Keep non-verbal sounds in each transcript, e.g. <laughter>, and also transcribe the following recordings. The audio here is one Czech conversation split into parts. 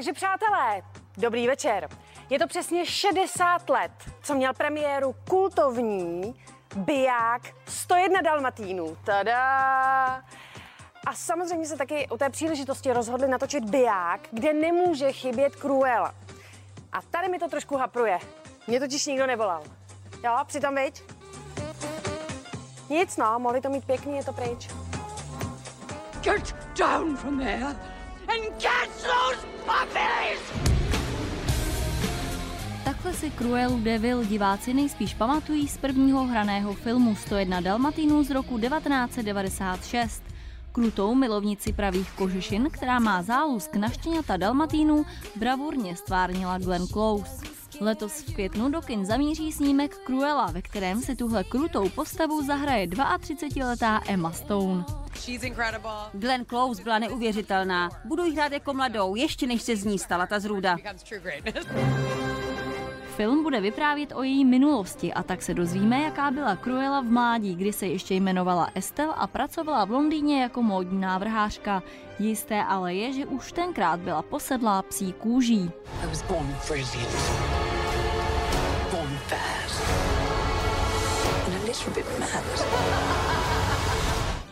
Takže přátelé, dobrý večer. Je to přesně 60 let, co měl premiéru kultovní biják 101 dalmatínů. Tada! A samozřejmě se taky o té příležitosti rozhodli natočit biják, kde nemůže chybět Cruella. A tady mi to trošku hapruje. Mě totiž nikdo nevolal. Jo, přitom viď? Nic no, mohli to mít pěkný, je to pryč. Get down from there and puppies! Takhle si Cruelu Devil diváci nejspíš pamatují z prvního hraného filmu 101 Dalmatinů z roku 1996. Krutou milovnici pravých kožešin, která má zálusk na štěňata Dalmatínů, bravurně stvárnila Glenn Close. Letos v květnu do kin zamíří snímek Cruella, ve kterém si tuhle krutou postavu zahraje 32-letá Emma Stone. Glenn Close byla neuvěřitelná. Budu jí hrát jako mladou, ještě než se z ní stala ta zrůda. Film bude vyprávět o její minulosti a tak se dozvíme, jaká byla Cruella v mládí, kdy se ještě jmenovala Estelle a pracovala v Londýně jako módní návrhářka. Jisté ale je, že už tenkrát byla posedlá psí kůží. Born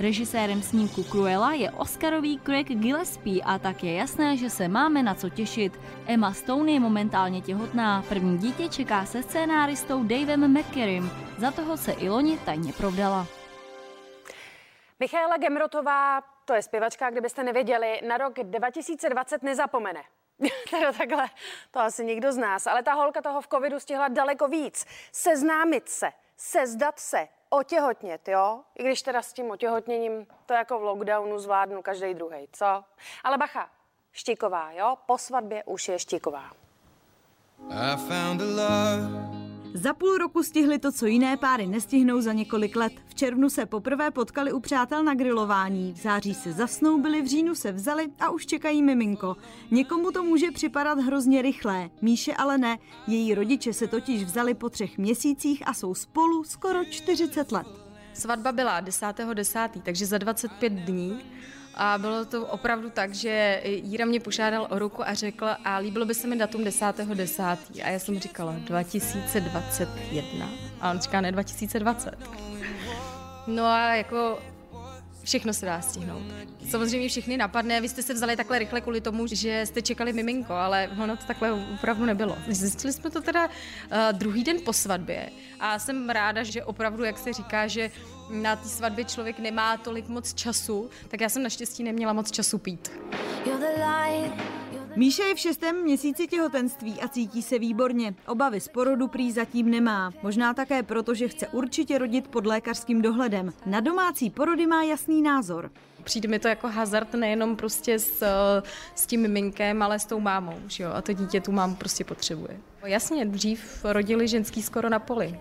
Režisérem snímku Cruella je Oscarový Craig Gillespie a tak je jasné, že se máme na co těšit. Emma Stone je momentálně těhotná, první dítě čeká se scénáristou Davem McCarrym, za toho se i loni tajně provdala. Michaela Gemrotová, to je zpěvačka, kdybyste nevěděli, na rok 2020 nezapomene. <laughs> teda takhle, to asi nikdo z nás, ale ta holka toho v covidu stihla daleko víc. Seznámit se, sezdat se, otěhotnět, jo? I když teda s tím otěhotněním to jako v lockdownu zvládnu každý druhý, co? Ale bacha, štiková, jo? Po svatbě už je štiková. I found a love. Za půl roku stihli to, co jiné páry nestihnou za několik let. V červnu se poprvé potkali u přátel na grilování, v září se zasnoubili, v říjnu se vzali a už čekají miminko. Někomu to může připadat hrozně rychlé, Míše ale ne. Její rodiče se totiž vzali po třech měsících a jsou spolu skoro 40 let. Svatba byla 10.10., 10., takže za 25 dní. A bylo to opravdu tak, že Jíra mě požádal o ruku a řekl, a líbilo by se mi datum 10.10. 10. A já jsem říkala 2021. A on říká, ne 2020. No a jako všechno se dá stihnout. Samozřejmě všechny napadne, vy jste se vzali takhle rychle kvůli tomu, že jste čekali miminko, ale ono to takhle opravdu nebylo. Zjistili jsme to teda uh, druhý den po svatbě a jsem ráda, že opravdu, jak se říká, že na té svatbě člověk nemá tolik moc času, tak já jsem naštěstí neměla moc času pít. Míša je v šestém měsíci těhotenství a cítí se výborně. Obavy z porodu prý zatím nemá. Možná také proto, že chce určitě rodit pod lékařským dohledem. Na domácí porody má jasný názor. Přijde mi to jako hazard nejenom prostě s, s tím miminkem, ale s tou mámou, že jo? A to dítě tu mámu prostě potřebuje. Jasně, dřív rodili ženský skoro na poli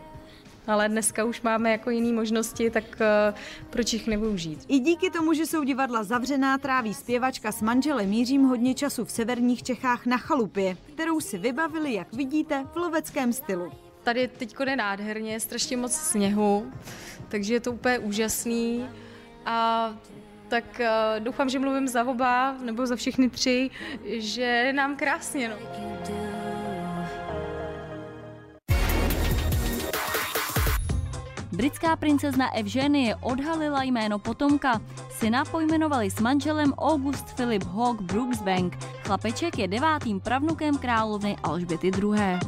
ale dneska už máme jako jiné možnosti, tak uh, proč jich nevyužít? I díky tomu, že jsou divadla zavřená, tráví zpěvačka s manželem Mířím hodně času v severních Čechách na chalupě, kterou si vybavili, jak vidíte, v loveckém stylu. Tady teď je nádherně, strašně moc sněhu, takže je to úplně úžasný a tak uh, doufám, že mluvím za oba, nebo za všechny tři, že nám krásně. No. Britská princezna Evženie odhalila jméno potomka. Syna pojmenovali s manželem August Philip Hawke Brooksbank. Chlapeček je devátým pravnukem královny Alžběty II.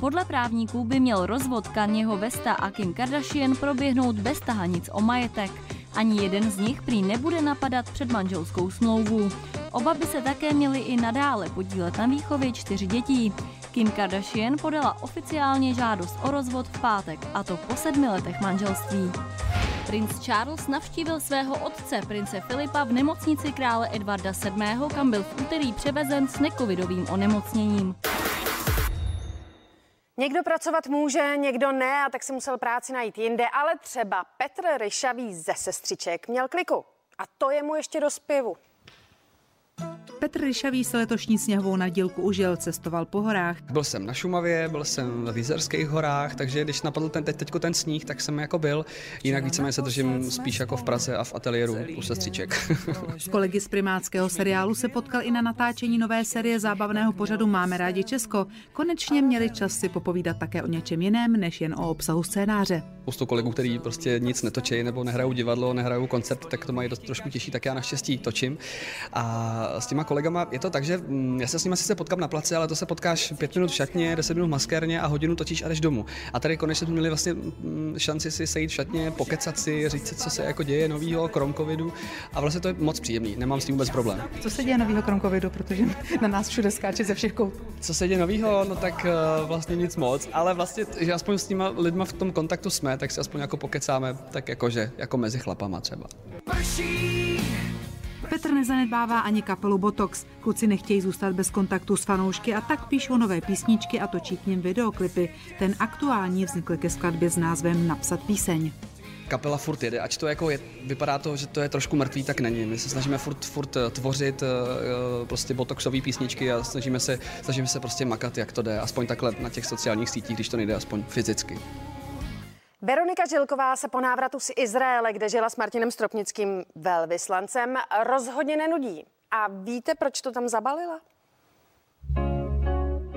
Podle právníků by měl rozvod Kanyeho Vesta a Kim Kardashian proběhnout bez tahanic o majetek. Ani jeden z nich prý nebude napadat před manželskou smlouvu. Oba by se také měli i nadále podílet na výchově čtyř dětí. Kim Kardashian podala oficiálně žádost o rozvod v pátek, a to po sedmi letech manželství. Princ Charles navštívil svého otce, prince Filipa, v nemocnici krále Edvarda VII., kam byl v úterý převezen s nekovidovým onemocněním. Někdo pracovat může, někdo ne, a tak si musel práci najít jinde, ale třeba Petr Ryšavý ze sestřiček měl kliku. A to je mu ještě do zpěvu. Petr Ryšavý se letošní sněhovou nadílku užil, cestoval po horách. Byl jsem na Šumavě, byl jsem v Jizerských horách, takže když napadl ten, teď, teďko ten sníh, tak jsem jako byl. Jinak víceméně se držím spíš jako v Praze a v ateliéru u sestřiček. <laughs> S kolegy z primátského seriálu se potkal i na natáčení nové série zábavného pořadu Máme rádi Česko. Konečně měli čas si popovídat také o něčem jiném, než jen o obsahu scénáře. Spoustu kolegů, kteří prostě nic netočí nebo nehrajou divadlo, nehrajou koncert, tak to mají dost trošku těžší, tak já naštěstí točím. A s těma kolegama je to tak, že mm, já se s nimi sice potkám na place, ale to se potkáš pět minut v šatně, deset minut v maskérně a hodinu točíš a jdeš domů. A tady konečně jsme měli vlastně mm, šanci si sejít v šatně, pokecat si, říct si, co se jako děje novýho krom covidu a vlastně to je moc příjemný, nemám s tím vůbec problém. Co se děje novýho krom covidu, protože na nás všude skáče ze všech koutů. Co se děje novýho, no tak uh, vlastně nic moc, ale vlastně, že aspoň s těma lidma v tom kontaktu jsme, tak si aspoň jako pokecáme, tak jakože, jako mezi chlapama třeba. Prší! Petr nezanedbává ani kapelu Botox. Kluci nechtějí zůstat bez kontaktu s fanoušky a tak píšou nové písničky a točí k ním videoklipy. Ten aktuální vznikl ke skladbě s názvem Napsat píseň kapela furt jede, ač to jako je, vypadá to, že to je trošku mrtvý, tak není. My se snažíme furt, furt eh, tvořit uh, prostě botoxové písničky a snažíme se, snažíme se prostě makat, jak to jde, aspoň takhle na těch sociálních sítích, když to nejde, aspoň fyzicky. Veronika Žilková se po návratu z Izraele, kde žila s Martinem Stropnickým velvyslancem, rozhodně nenudí. A víte, proč to tam zabalila?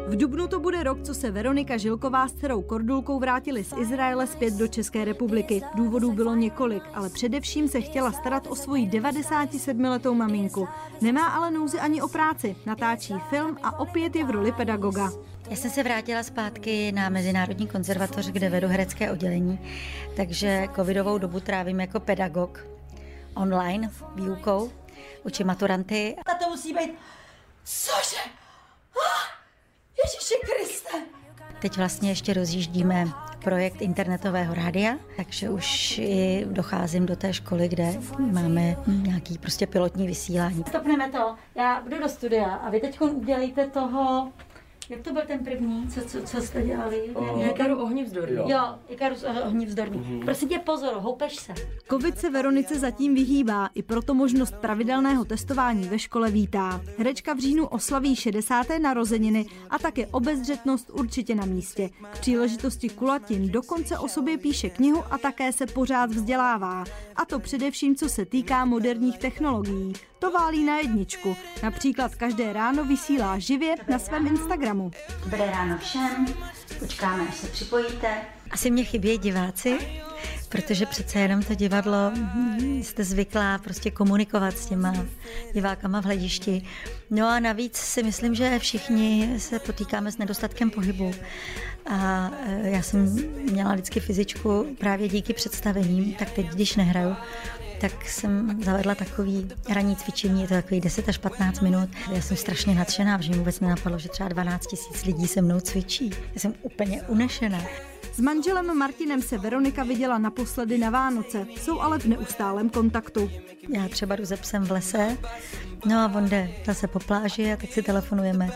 V Dubnu to bude rok, co se Veronika Žilková s dcerou Kordulkou vrátili z Izraele zpět do České republiky. Důvodů bylo několik, ale především se chtěla starat o svoji 97-letou maminku. Nemá ale nouzi ani o práci, natáčí film a opět je v roli pedagoga. Já jsem se vrátila zpátky na Mezinárodní konzervatoř, kde vedu herecké oddělení, takže covidovou dobu trávím jako pedagog online výukou, učím maturanty. A to musí být, cože? Ježíši Kriste! Teď vlastně ještě rozjíždíme projekt internetového rádia, takže už i docházím do té školy, kde máme nějaký prostě pilotní vysílání. Stopneme to, já budu do studia a vy teď udělejte toho jak to byl ten první, co, co, co jste dělali? Uh, Ikaru ohnivzdorný. Jo, jo Ikarus ohnivzdorný. Uh-huh. Prosím tě pozor, houpeš se. Covid se Veronice zatím vyhýbá, i proto možnost pravidelného testování ve škole vítá. Herečka v říjnu oslaví 60. narozeniny a také obezřetnost určitě na místě. K příležitosti kulatin dokonce o sobě píše knihu a také se pořád vzdělává. A to především co se týká moderních technologií. To válí na jedničku. Například každé ráno vysílá živě na svém Instagramu. Dobré ráno všem, počkáme, až se připojíte. Asi mě chybí diváci, protože přece jenom to divadlo hm, jste zvyklá prostě komunikovat s těma divákama v hledišti. No a navíc si myslím, že všichni se potýkáme s nedostatkem pohybu. A e, já jsem měla vždycky fyzičku právě díky představením, tak teď, když nehraju, tak jsem zavedla takový ranní cvičení, je to takový 10 až 15 minut. Já jsem strašně nadšená, že mi vůbec nenapadlo, že třeba 12 tisíc lidí se mnou cvičí. Já jsem úplně unešená. S manželem Martinem se Veronika viděla naposledy na Vánoce, jsou ale v neustálém kontaktu. Já třeba jdu ze psem v lese, no a on jde zase po pláži a tak si telefonujeme.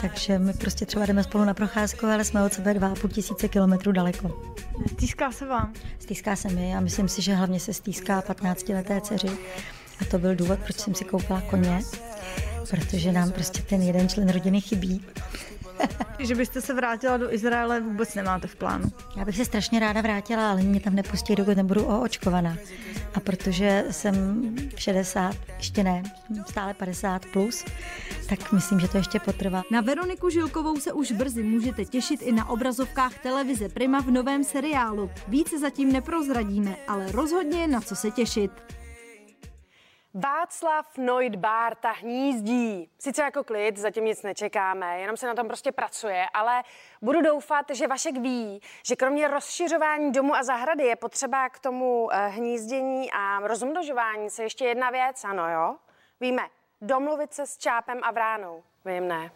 Takže my prostě třeba jdeme spolu na procházku, ale jsme od sebe 2,5 tisíce kilometrů daleko. Stýská se vám? Stýská se mi a myslím si, že hlavně se stýská 15-leté dceři. A to byl důvod, proč jsem si koupila koně, protože nám prostě ten jeden člen rodiny chybí. <laughs> že byste se vrátila do Izraele, vůbec nemáte v plánu? Já bych se strašně ráda vrátila, ale mě tam nepustí, dokud nebudu oočkovaná. A protože jsem 60, ještě ne, stále 50 plus, tak myslím, že to ještě potrvá. Na Veroniku Žilkovou se už brzy můžete těšit i na obrazovkách televize Prima v novém seriálu. Více zatím neprozradíme, ale rozhodně na co se těšit. Václav Noid Bárta hnízdí. Sice jako klid, zatím nic nečekáme, jenom se na tom prostě pracuje, ale budu doufat, že Vašek ví, že kromě rozšiřování domu a zahrady je potřeba k tomu eh, hnízdění a rozmnožování se ještě jedna věc, ano jo? Víme, domluvit se s čápem a vránou. Vím ne.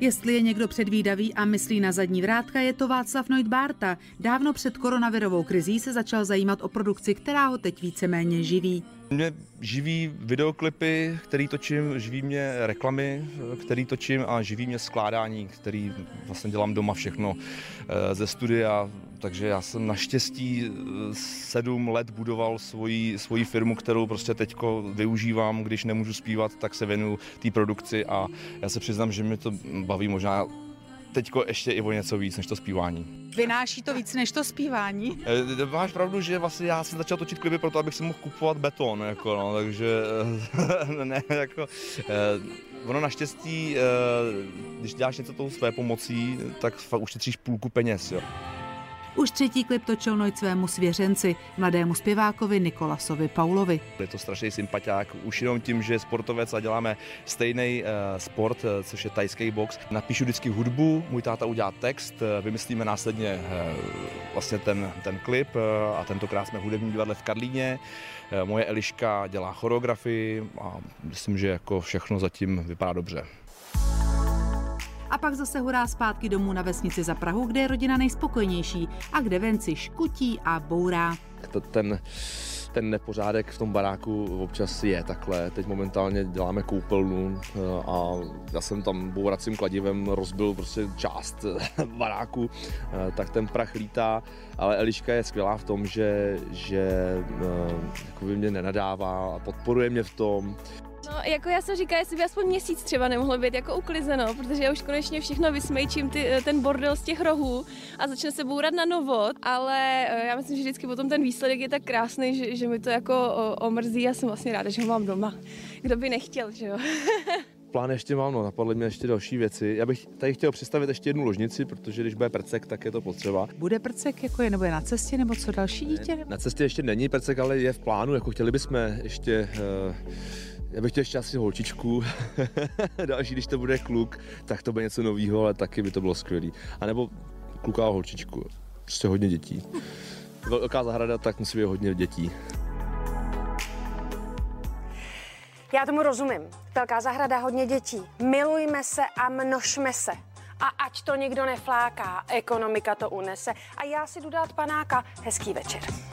Jestli je někdo předvídavý a myslí na zadní vrátka, je to Václav Noit Bárta. Dávno před koronavirovou krizí se začal zajímat o produkci, která ho teď víceméně živí. Mě živí videoklipy, který točím, živí mě reklamy, který točím a živí mě skládání, který vlastně dělám doma všechno eh, ze studia, takže já jsem naštěstí eh, sedm let budoval svoji, svoji firmu, kterou prostě teďko využívám, když nemůžu zpívat, tak se věnuju té produkci a já se přiznám, že mě to baví možná teďko ještě i o něco víc než to zpívání. Vynáší to víc než to zpívání? E, máš pravdu, že vlastně já jsem začal točit klipy proto, abych si mohl kupovat beton, jako no, takže <laughs> ne, jako, e, ono naštěstí, e, když děláš něco tou své pomocí, tak fakt ušetříš půlku peněz, jo. Už třetí klip točil Noit svému svěřenci, mladému zpěvákovi Nikolasovi Paulovi. Je to strašný sympatiák, už jenom tím, že je sportovec a děláme stejný uh, sport, uh, což je tajský box. Napíšu vždycky hudbu, můj táta udělá text, uh, vymyslíme následně vlastně ten, ten klip a tentokrát jsme hudební divadle v Karlíně. Moje Eliška dělá choreografii a myslím, že jako všechno zatím vypadá dobře a pak zase hurá zpátky domů na vesnici za Prahu, kde je rodina nejspokojnější a kde venci škutí a bourá. To ten, ten nepořádek v tom baráku občas je takhle. Teď momentálně děláme koupelnu eh, a já jsem tam bouracím kladivem rozbil prostě část <laughs> baráku, eh, tak ten prach lítá, ale Eliška je skvělá v tom, že, že jako mě nenadává a podporuje mě v tom. Jako já jsem říkala, jestli by aspoň měsíc třeba nemohlo být jako uklizeno, protože já už konečně všechno vysmejčím ty, eh, ten bordel z těch rohů a začne se bourat na novo, ale eh, já myslím, že vždycky potom ten výsledek je tak krásný, že, že mi to jako omrzí a jsem vlastně ráda, že ho mám doma. Kdo by nechtěl, že jo? <laughs> plán ještě mám, no, napadly mě ještě další věci. Já bych tady chtěl představit ještě jednu ložnici, protože když bude prcek, tak je to potřeba. Bude prcek jako je, nebo je na cestě, nebo co další dítě? Ne, na cestě ještě není prcek, ale je v plánu, jako chtěli bychom ještě uh, já bych chtěl asi holčičku. <laughs> Další, když to bude kluk, tak to bude něco nového, ale taky by to bylo skvělé. A nebo kluka a holčičku. Prostě hodně dětí. Velká zahrada, tak musí být hodně dětí. Já tomu rozumím. Velká zahrada, hodně dětí. Milujme se a množme se. A ať to nikdo nefláká, ekonomika to unese. A já si jdu dát panáka. Hezký večer.